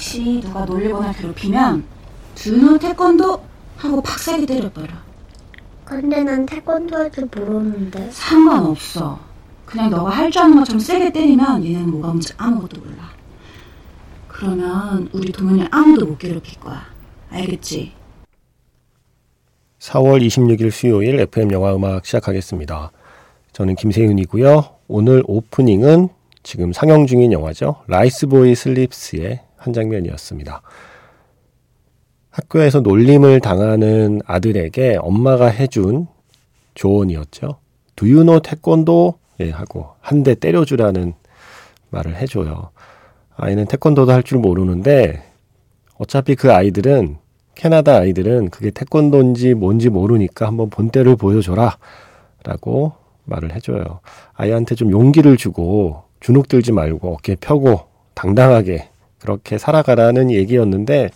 혹시 누가 놀리거나 괴롭히면 준호 태권도 하고 박살이 때려버려. 근데 난 태권도 할 줄 모르는데. 상관없어. 그냥 너가 할 줄 아는 것처럼 세게 때리면 얘네는 뭐가 뭔지 아무것도 몰라. 그러면 우리 동현이 아무도 못 괴롭힐 거야. 알겠지? 4월 26일 수요일 FM 영화 음악 시작하겠습니다. 저는 김세윤이고요. 오늘 오프닝은 지금 상영 중인 영화죠. 라이스보이 슬립스의 한 장면이었습니다. 학교에서 놀림을 당하는 아들에게 엄마가 해준 조언이었죠. Know 태권도? 예, 하고 한 대 때려주라는 말을 해줘요. 아이는 태권도도 할 줄 모르는데 어차피 그 아이들은 캐나다 아이들은 그게 태권도인지 뭔지 모르니까 한번 본때를 보여줘라 라고 말을 해줘요. 아이한테 좀 용기를 주고 주눅 들지 말고 어깨 펴고 당당하게 그렇게 살아가라는 얘기였는데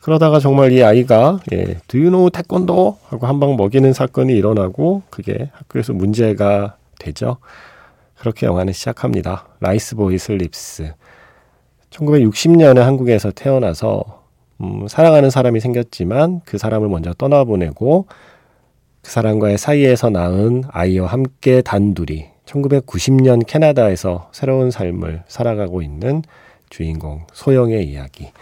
그러다가 정말 이 아이가 예, know 태권도? 하고 한 방 먹이는 사건이 일어나고 그게 학교에서 문제가 되죠. 그렇게 영화는 시작합니다. Riceboy Sleeps. 1960년에 한국에서 태어나서 음, 사랑하는 사람이 생겼지만 그 사람을 먼저 떠나보내고 그 사람과의 사이에서 낳은 아이와 함께 단둘이 1990년 캐나다에서 새로운 삶을 살아가고 있는 주인공 소영의 이야기.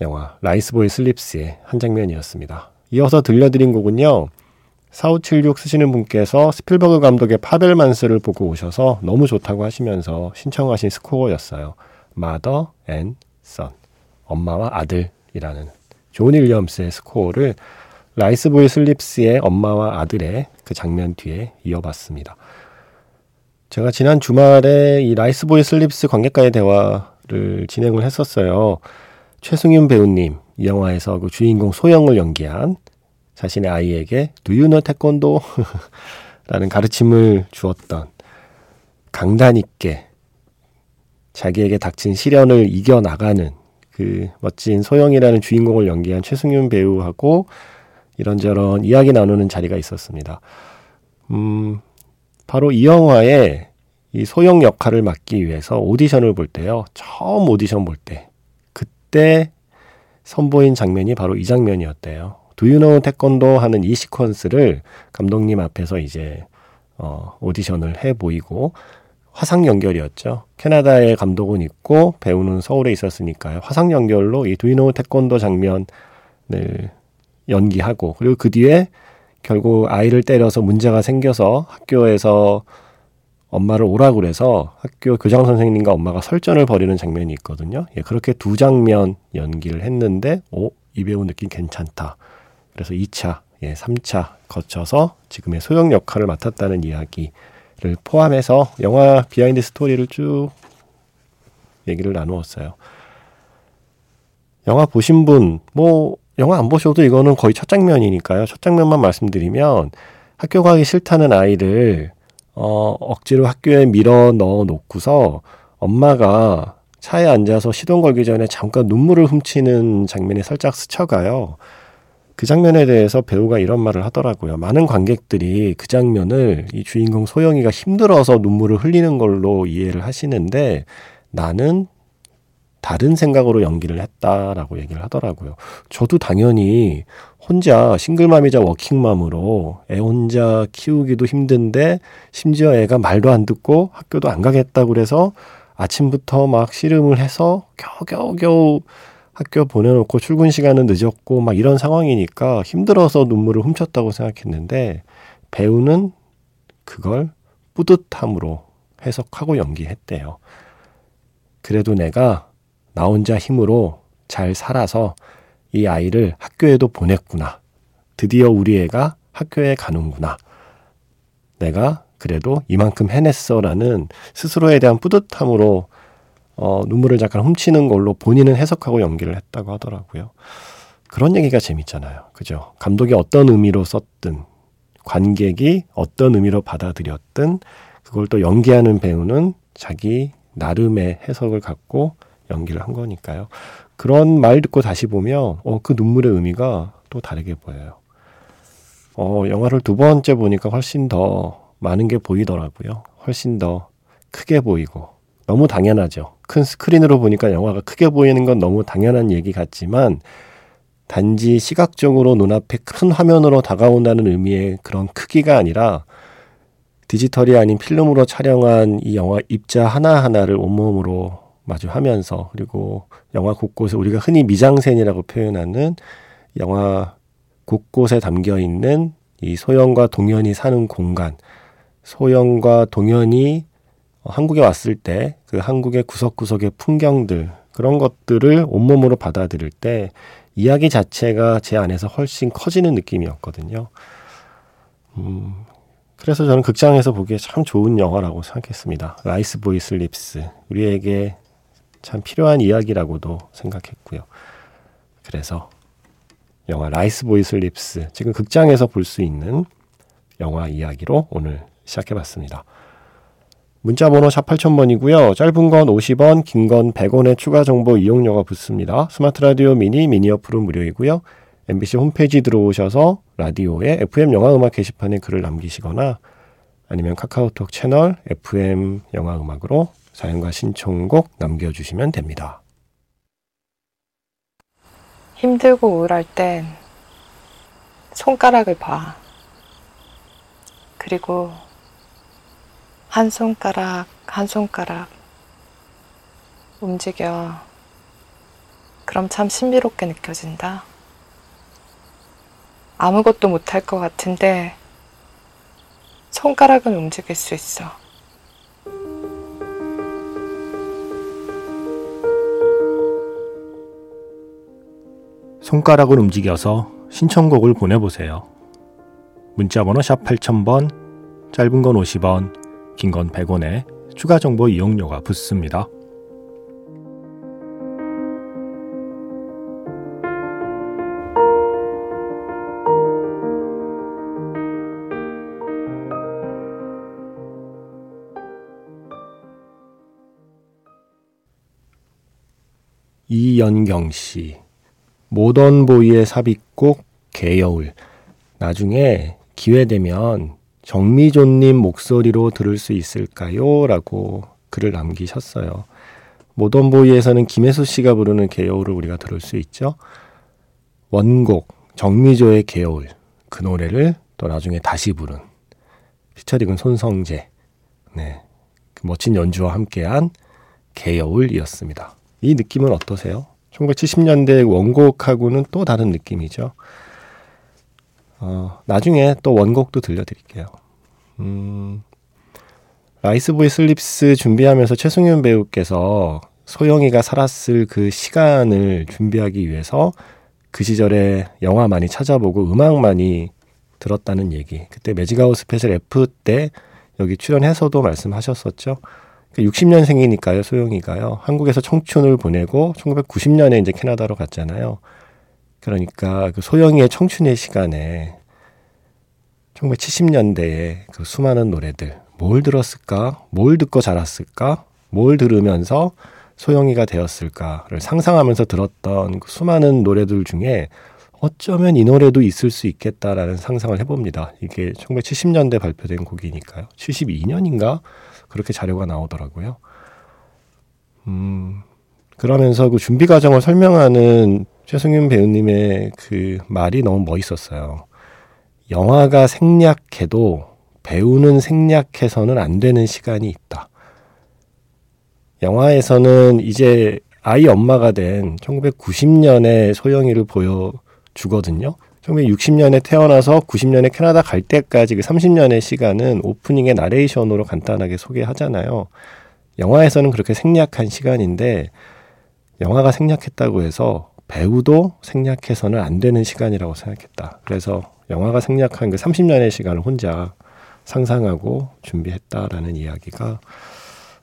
영화 Riceboy Sleeps의 한 장면이었습니다. 이어서 들려드린 곡은요. 4576 쓰시는 분께서 스필버그 감독의 파벨만스를 보고 오셔서 너무 좋다고 하시면서 신청하신 스코어였어요. Mother and Son. 엄마와 아들이라는 존 윌리엄스의 스코어를 Riceboy Sleeps의 엄마와 아들의 그 장면 뒤에 이어봤습니다. 제가 지난 주말에 이 Riceboy Sleeps 관객과의 대화를 진행을 했었어요. 최승윤 배우님, 이 영화에서 그 주인공 소영을 연기한 자신의 아이에게 know 태권도? 라는 가르침을 주었던 강단 있게 자기에게 닥친 시련을 이겨나가는 그 멋진 소영이라는 주인공을 연기한 최승윤 배우하고 이런저런 이야기 나누는 자리가 있었습니다. 음, 바로 이 영화에 이 소영 역할을 맡기 위해서 오디션을 볼 때요. 처음 오디션 볼 때. 그때 선보인 장면이 바로 이 장면이었대요. 두유노 태권도 하는 이 시퀀스를 감독님 앞에서 이제 어, 오디션을 해 보이고 화상 연결이었죠. 캐나다의 감독은 있고 배우는 서울에 있었으니까요. 화상 연결로 이 두이노 태권도 장면을 연기하고 그리고 그 뒤에 결국 아이를 때려서 문제가 생겨서 학교에서 엄마를 오라고 그래서 학교 교장 선생님과 엄마가 설전을 벌이는 장면이 있거든요. 예, 그렇게 두 장면 연기를 했는데, 오, 이 배우 느낌 괜찮다. 그래서 2차, 예, 3차 거쳐서 지금의 소영 역할을 맡았다는 이야기를 포함해서 영화 behind story를 쭉 얘기를 나누었어요. 영화 보신 분, 뭐, 영화 안 보셔도 이거는 거의 첫 장면이니까요. 첫 장면만 말씀드리면 학교 가기 싫다는 아이를 어, 억지로 학교에 밀어 넣어 놓고서 엄마가 차에 앉아서 시동 걸기 전에 잠깐 눈물을 훔치는 장면이 살짝 스쳐가요. 그 장면에 대해서 배우가 이런 말을 하더라고요. 많은 관객들이 그 장면을 이 주인공 소영이가 힘들어서 눈물을 흘리는 걸로 이해를 하시는데 나는 다른 생각으로 연기를 했다라고 얘기를 하더라고요. 저도 당연히 혼자 싱글맘이자 워킹맘으로 애 혼자 키우기도 힘든데 심지어 애가 말도 안 듣고 학교도 안 가겠다고 그래서 아침부터 막 씨름을 해서 겨우겨우겨우 학교 보내놓고 출근 시간은 늦었고 막 이런 상황이니까 힘들어서 눈물을 훔쳤다고 생각했는데 배우는 그걸 뿌듯함으로 해석하고 연기했대요. 그래도 내가 나 혼자 힘으로 잘 살아서 이 아이를 학교에도 보냈구나. 드디어 우리 애가 학교에 가는구나. 내가 그래도 이만큼 해냈어라는 스스로에 대한 뿌듯함으로 어, 눈물을 잠깐 훔치는 걸로 본인은 해석하고 연기를 했다고 하더라고요. 그런 얘기가 재밌잖아요. 그죠? 감독이 어떤 의미로 썼든, 관객이 어떤 의미로 받아들였든, 그걸 또 연기하는 배우는 자기 나름의 해석을 갖고 연기를 한 거니까요. 그런 말 듣고 다시 보면 어, 그 눈물의 의미가 또 다르게 보여요. 어, 영화를 두 번째 보니까 훨씬 더 많은 게 보이더라고요. 훨씬 더 크게 보이고 너무 당연하죠. 큰 스크린으로 보니까 영화가 크게 보이는 건 너무 당연한 얘기 같지만 단지 시각적으로 눈앞에 큰 화면으로 다가온다는 의미의 그런 크기가 아니라 디지털이 아닌 필름으로 촬영한 이 영화 입자 하나하나를 온몸으로 마주하면서 그리고 영화 곳곳에 우리가 흔히 미장센이라고 표현하는 영화 곳곳에 담겨 있는 이 소영과 동현이 사는 공간, 소영과 동현이 한국에 왔을 때 그 한국의 구석구석의 풍경들 그런 것들을 온몸으로 받아들일 때 이야기 자체가 제 안에서 훨씬 커지는 느낌이었거든요. 음, 그래서 저는 극장에서 보기에 참 좋은 영화라고 생각했습니다. Riceboy Sleeps. 우리에게 참 필요한 이야기라고도 생각했고요. 그래서 영화 Riceboy Sleeps. 지금 극장에서 볼 수 있는 영화 이야기로 오늘 시작해봤습니다. 문자 번호 샵 8000번이고요. 짧은 건 50원, 긴 건 100원의 추가 정보 이용료가 붙습니다. 스마트 라디오 미니, 미니 어플은 무료이고요. MBC 홈페이지 들어오셔서 라디오에 FM 영화 음악 게시판에 글을 남기시거나 아니면 카카오톡 채널 FM 영화 음악으로 사연과 신청곡 남겨주시면 됩니다. 힘들고 우울할 땐 손가락을 봐. 그리고 한 손가락, 한 손가락 움직여. 그럼 참 신비롭게 느껴진다. 아무것도 못할 것 같은데 손가락은 움직일 수 있어. 손가락을 움직여서 신청곡을 보내보세요. 문자번호 샵 8000번, 짧은 건 50원, 긴 건 100원에 추가 정보 이용료가 붙습니다. 이연경 씨, 모던보이의 삽입곡 개여울. 나중에 기회 되면 정미조님 목소리로 들을 수 있을까요? 라고 글을 남기셨어요. 모던보이에서는 김혜수 씨가 부르는 개여울을 우리가 들을 수 있죠. 원곡 정미조의 개여울 그 노래를 또 나중에 다시 부른 피처링은 손성재 네, 그 멋진 연주와 함께한 개여울이었습니다. 이 느낌은 어떠세요? 1970년대 원곡하고는 또 다른 느낌이죠. 어, 나중에 또 원곡도 들려드릴게요. 음, Riceboy Sleeps 준비하면서 최승윤 배우께서 소영이가 살았을 그 시간을 준비하기 위해서 그 시절에 영화 많이 찾아보고 음악 많이 들었다는 얘기. 그때 매직아웃 스페셜 F 때 여기 출연해서도 말씀하셨었죠. 60년생이니까요, 그 소영이가요. 한국에서 청춘을 보내고 1990년에 이제 캐나다로 갔잖아요. 그러니까 그 소영이의 청춘의 시간에 1970년대에 그 수많은 노래들 뭘 들었을까? 뭘 듣고 자랐을까? 뭘 들으면서 소영이가 되었을까를 상상하면서 들었던 그 수많은 노래들 중에 어쩌면 이 노래도 있을 수 있겠다라는 상상을 해봅니다. 이게 1970년대 발표된 곡이니까요. 72년인가? 그렇게 자료가 나오더라고요. 음, 그러면서 그 준비 과정을 설명하는 최승윤 배우님의 그 말이 너무 멋있었어요. 영화가 생략해도 배우는 생략해서는 안 되는 시간이 있다. 영화에서는 이제 아이 엄마가 된 1990년에 소영이를 보여주거든요. 1960년에 태어나서 90년에 캐나다 갈 때까지 그 30년의 시간은 오프닝의 나레이션으로 간단하게 소개하잖아요. 영화에서는 그렇게 생략한 시간인데 영화가 생략했다고 해서 배우도 생략해서는 안 되는 시간이라고 생각했다. 그래서 영화가 생략한 그 30년의 시간을 혼자 상상하고 준비했다라는 이야기가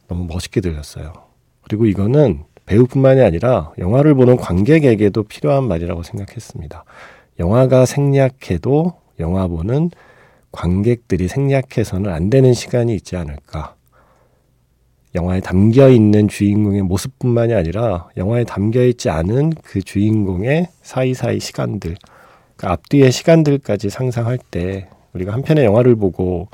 너무 멋있게 들렸어요. 그리고 이거는 배우뿐만이 아니라 영화를 보는 관객에게도 필요한 말이라고 생각했습니다. 영화가 생략해도 영화 보는 관객들이 생략해서는 안 되는 시간이 있지 않을까. 영화에 담겨 있는 주인공의 모습뿐만이 아니라 영화에 담겨 있지 않은 그 주인공의 사이사이 시간들, 그 앞뒤의 시간들까지 상상할 때 우리가 한 편의 영화를 보고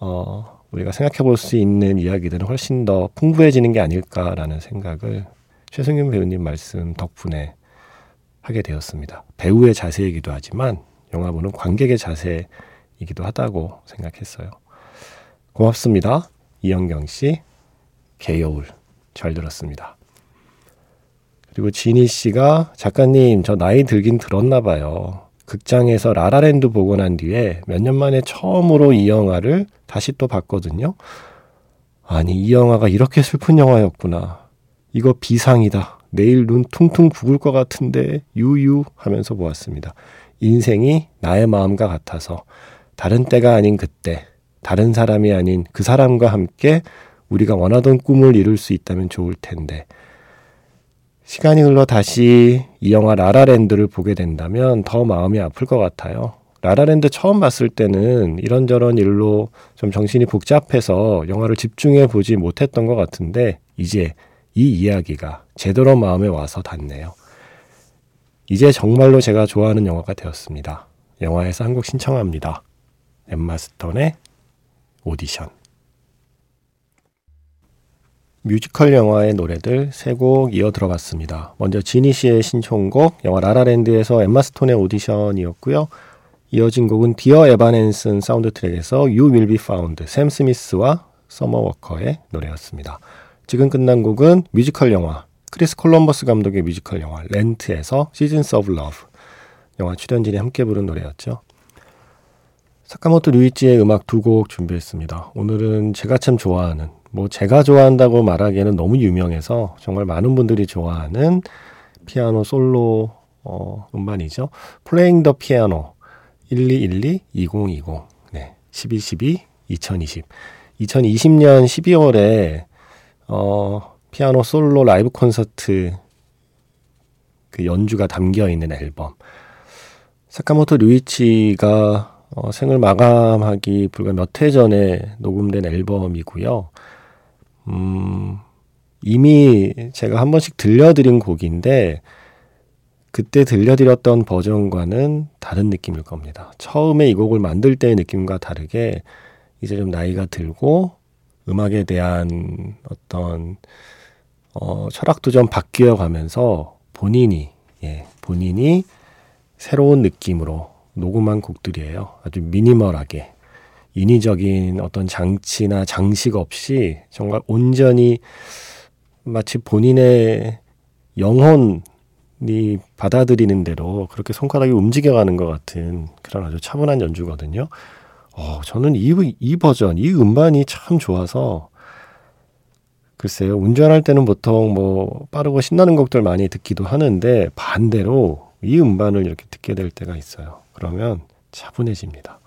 어, 우리가 생각해 볼 수 있는 이야기들은 훨씬 더 풍부해지는 게 아닐까라는 생각을 최승윤 배우님 말씀 덕분에 하게 되었습니다. 배우의 자세이기도 하지만 영화 보는 관객의 자세이기도 하다고 생각했어요. 고맙습니다. 이영경 씨, 개여울 잘 들었습니다. 그리고 지니 씨가 작가님 저 나이 들긴 들었나 봐요. 극장에서 라라랜드 보고 난 뒤에 몇 년 만에 처음으로 이 영화를 다시 또 봤거든요. 아니 이 영화가 이렇게 슬픈 영화였구나. 이거 비상이다. 내일 눈 퉁퉁 부을 것 같은데 유유 하면서 보았습니다. 인생이 나의 마음과 같아서 다른 때가 아닌 그때 다른 사람이 아닌 그 사람과 함께 우리가 원하던 꿈을 이룰 수 있다면 좋을 텐데 시간이 흘러 다시 이 영화 라라랜드를 보게 된다면 더 마음이 아플 것 같아요. 라라랜드 처음 봤을 때는 이런저런 일로 좀 정신이 복잡해서 영화를 집중해 보지 못했던 것 같은데 이제 이 이야기가 제대로 마음에 와서 닿네요. 이제 정말로 제가 좋아하는 영화가 되었습니다. 영화에서 한곡 신청합니다. 엠마 스톤의 오디션. 뮤지컬 영화의 노래들 세 곡 이어 들어봤습니다. 먼저 지니 씨의 신청곡 영화 라라랜드에서 엠마 스톤의 오디션이었고요. 이어진 곡은 Dear Evan Hansen 사운드 트랙에서 You Will Be Found 샘 스미스와 서머 워커의 노래였습니다. 지금 끝난 곡은 뮤지컬 영화 크리스 콜럼버스 감독의 뮤지컬 영화 렌트에서 Seasons of Love 영화 출연진이 함께 부른 노래였죠. 사카모토 류이치의 음악 두 곡 준비했습니다. 오늘은 제가 참 좋아하는 뭐 제가 좋아한다고 말하기에는 너무 유명해서 정말 많은 분들이 좋아하는 피아노 솔로 어, 음반이죠. Playing the Piano 1212 2020 네, 1212 2020 2020년 12월에 어, 피아노 솔로 라이브 콘서트 그 연주가 담겨 있는 앨범 사카모토 류이치가 어, 생을 마감하기 불과 몇 해 전에 녹음된 앨범이고요. 음, 이미 제가 한 번씩 들려드린 곡인데, 그때 들려드렸던 버전과는 다른 느낌일 겁니다. 처음에 이 곡을 만들 때의 느낌과 다르게, 이제 좀 나이가 들고, 음악에 대한 어떤, 어, 철학도 좀 바뀌어 가면서 본인이, 예, 본인이 새로운 느낌으로 녹음한 곡들이에요. 아주 미니멀하게. 인위적인 어떤 장치나 장식 없이 정말 온전히 마치 본인의 영혼이 받아들이는 대로 그렇게 손가락이 움직여가는 것 같은 그런 아주 차분한 연주거든요. 어, 저는 이, 이 버전, 이 음반이 참 좋아서 글쎄요, 운전할 때는 보통 뭐 빠르고 신나는 곡들 많이 듣기도 하는데 반대로 이 음반을 이렇게 듣게 될 때가 있어요. 그러면 차분해집니다.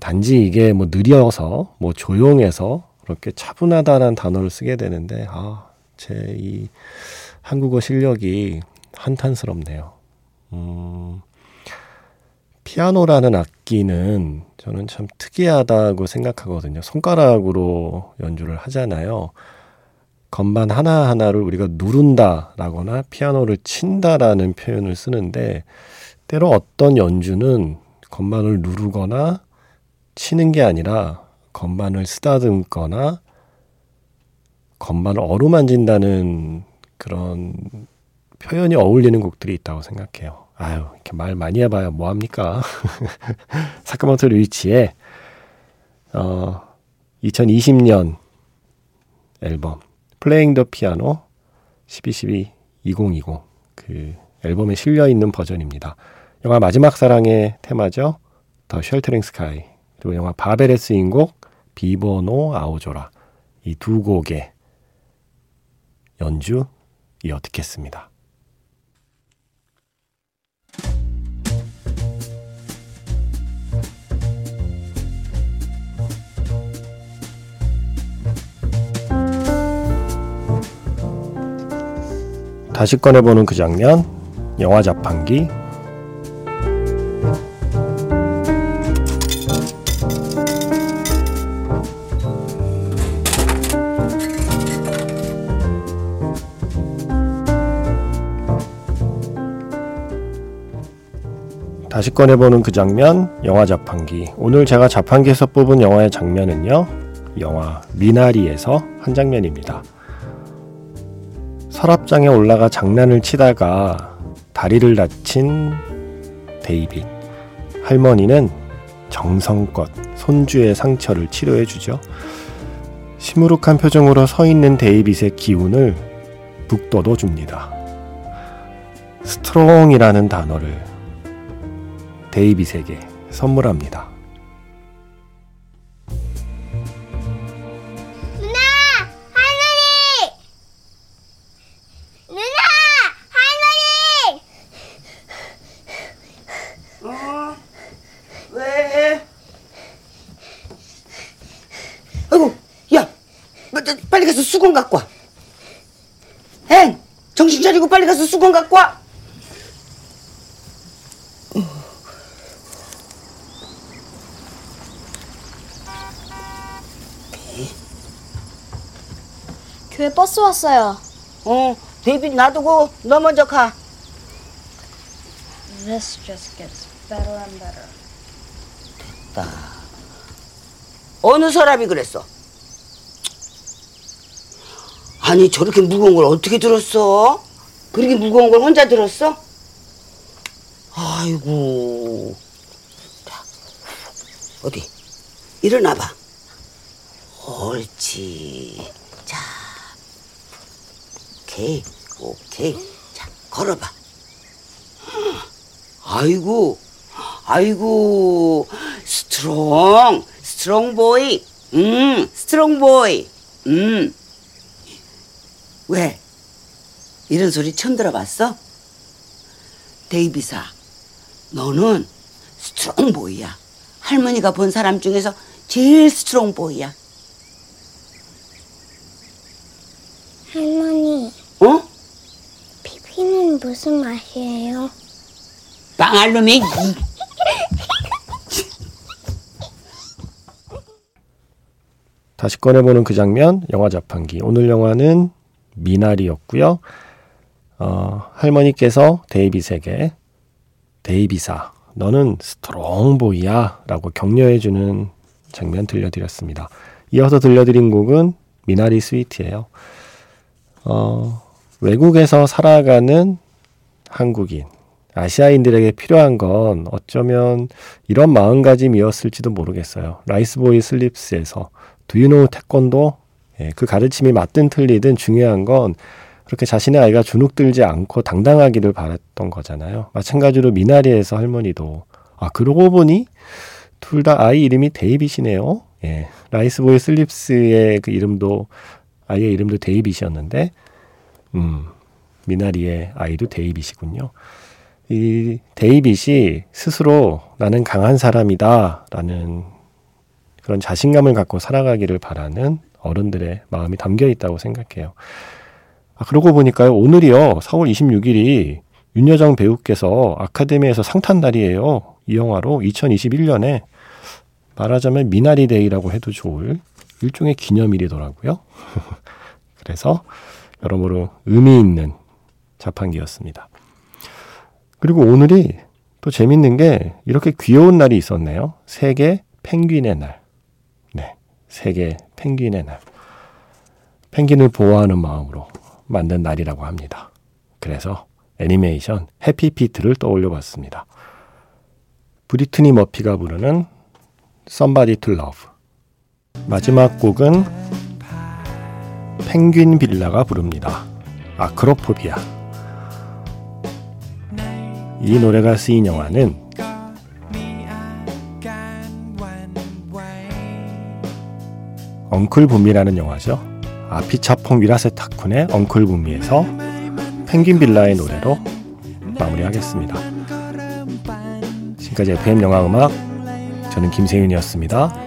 단지 이게 뭐 느려서 뭐 조용해서 그렇게 차분하다는 단어를 쓰게 되는데 아, 제 이 한국어 실력이 한탄스럽네요. 음, 피아노라는 악기는 저는 참 특이하다고 생각하거든요. 손가락으로 연주를 하잖아요. 건반 하나하나를 우리가 누른다라거나 피아노를 친다라는 표현을 쓰는데 때로 어떤 연주는 건반을 누르거나 치는 게 아니라 건반을 쓰다듬거나 건반을 어루만진다는 그런 표현이 어울리는 곡들이 있다고 생각해요. 아유, 이렇게 말 많이 해봐야 뭐합니까? 사카모토 류이치의 어, 2020년 앨범 플레잉 더 피아노 1212 2020 그 앨범에 실려 있는 버전입니다. 영화 마지막 사랑의 테마죠. The Sheltering Sky 그리고 영화 바벨의 쓰인 곡 비보노 아오조라 이 두 곡의 연주 이어 듣겠습니다. 다시 꺼내보는 그 장면, 영화 자판기, 다시 꺼내보는 그 장면, 영화 자판기. 오늘 제가 자판기에서 뽑은 영화의 장면은요, 영화 미나리에서 한 장면입니다. 서랍장에 올라가 장난을 치다가 다리를 다친 데이빗. 할머니는 정성껏 손주의 상처를 치료해 주죠. 시무룩한 표정으로 서 있는 데이빗의 기운을 북돋워 줍니다. strong이라는 단어를 데이빗에게 선물합니다. 갖고 와. 행, 정신 차리고 빨리 가서 수건 갖고 와. 교회 버스 왔어요. 어, 데이빗 놔두고 너 먼저 가. This just gets better and better. 어느 서랍이 그랬어? 아니 저렇게 무거운 걸 어떻게 들었어? 그렇게 무거운 걸 혼자 들었어? 아이고. 자, 어디? 일어나봐. 옳지. 자, 오케이, 오케이. 자, 걸어봐. 아이고, 아이고, strong, strong boy. 음, strong boy. 음. 왜? 이런 소리 처음 들어봤어? 데이빗아, 너는 strong boy야. 할머니가 본 사람 중에서 제일 strong boy야. 할머니, 어? 피피는 무슨 맛이에요? 빵알놈이. 다시 꺼내보는 그 장면, 영화 자판기. 오늘 영화는 미나리였고요. 어, 할머니께서 데이빗에게 데이비사, 너는 스트롱보이야 라고 격려해주는 장면 들려드렸습니다. 이어서 들려드린 곡은 미나리 스위트예요. 어, 외국에서 살아가는 한국인, 아시아인들에게 필요한 건 어쩌면 이런 마음가짐이었을지도 모르겠어요. 라이스보이 슬립스에서 Do you know 태권도? 예, 그 가르침이 맞든 틀리든 중요한 건 그렇게 자신의 아이가 주눅들지 않고 당당하기를 바랐던 거잖아요. 마찬가지로 미나리에서 할머니도 아 그러고 보니 둘 다 아이 이름이 데이빗이네요. 예, 라이스보이 슬립스의 그 이름도 아이의 이름도 데이빗이었는데 음, 미나리의 아이도 데이빗이군요. 이 데이빗이 스스로 나는 강한 사람이다 라는 그런 자신감을 갖고 살아가기를 바라는 어른들의 마음이 담겨 있다고 생각해요. 아, 그러고 보니까요, 오늘이요, 4월 26일이 윤여정 배우께서 아카데미에서 상탄 날이에요. 이 영화로 2021년에 말하자면 미나리 데이라고 해도 좋을 일종의 기념일이더라고요. 그래서 여러모로 의미 있는 자판기였습니다. 그리고 오늘이 또 재밌는 게 이렇게 귀여운 날이 있었네요. 세계 펭귄의 날. 네. 세계 펭귄의 날. 펭귄을 보호하는 마음으로 만든 날이라고 합니다. 그래서 애니메이션 해피피트를 떠올려 봤습니다. 브리트니 머피가 부르는 Somebody to Love. 마지막 곡은 펭귄 빌라가 부릅니다. 아크로포비아. 이 노래가 쓰인 영화는 엉클 붐미라는 영화죠. 아피차퐁 위라세 타쿤의 엉클 붐미에서 펭귄 빌라의 노래로 마무리하겠습니다. 지금까지 FM 영화 음악 저는 김세윤이었습니다.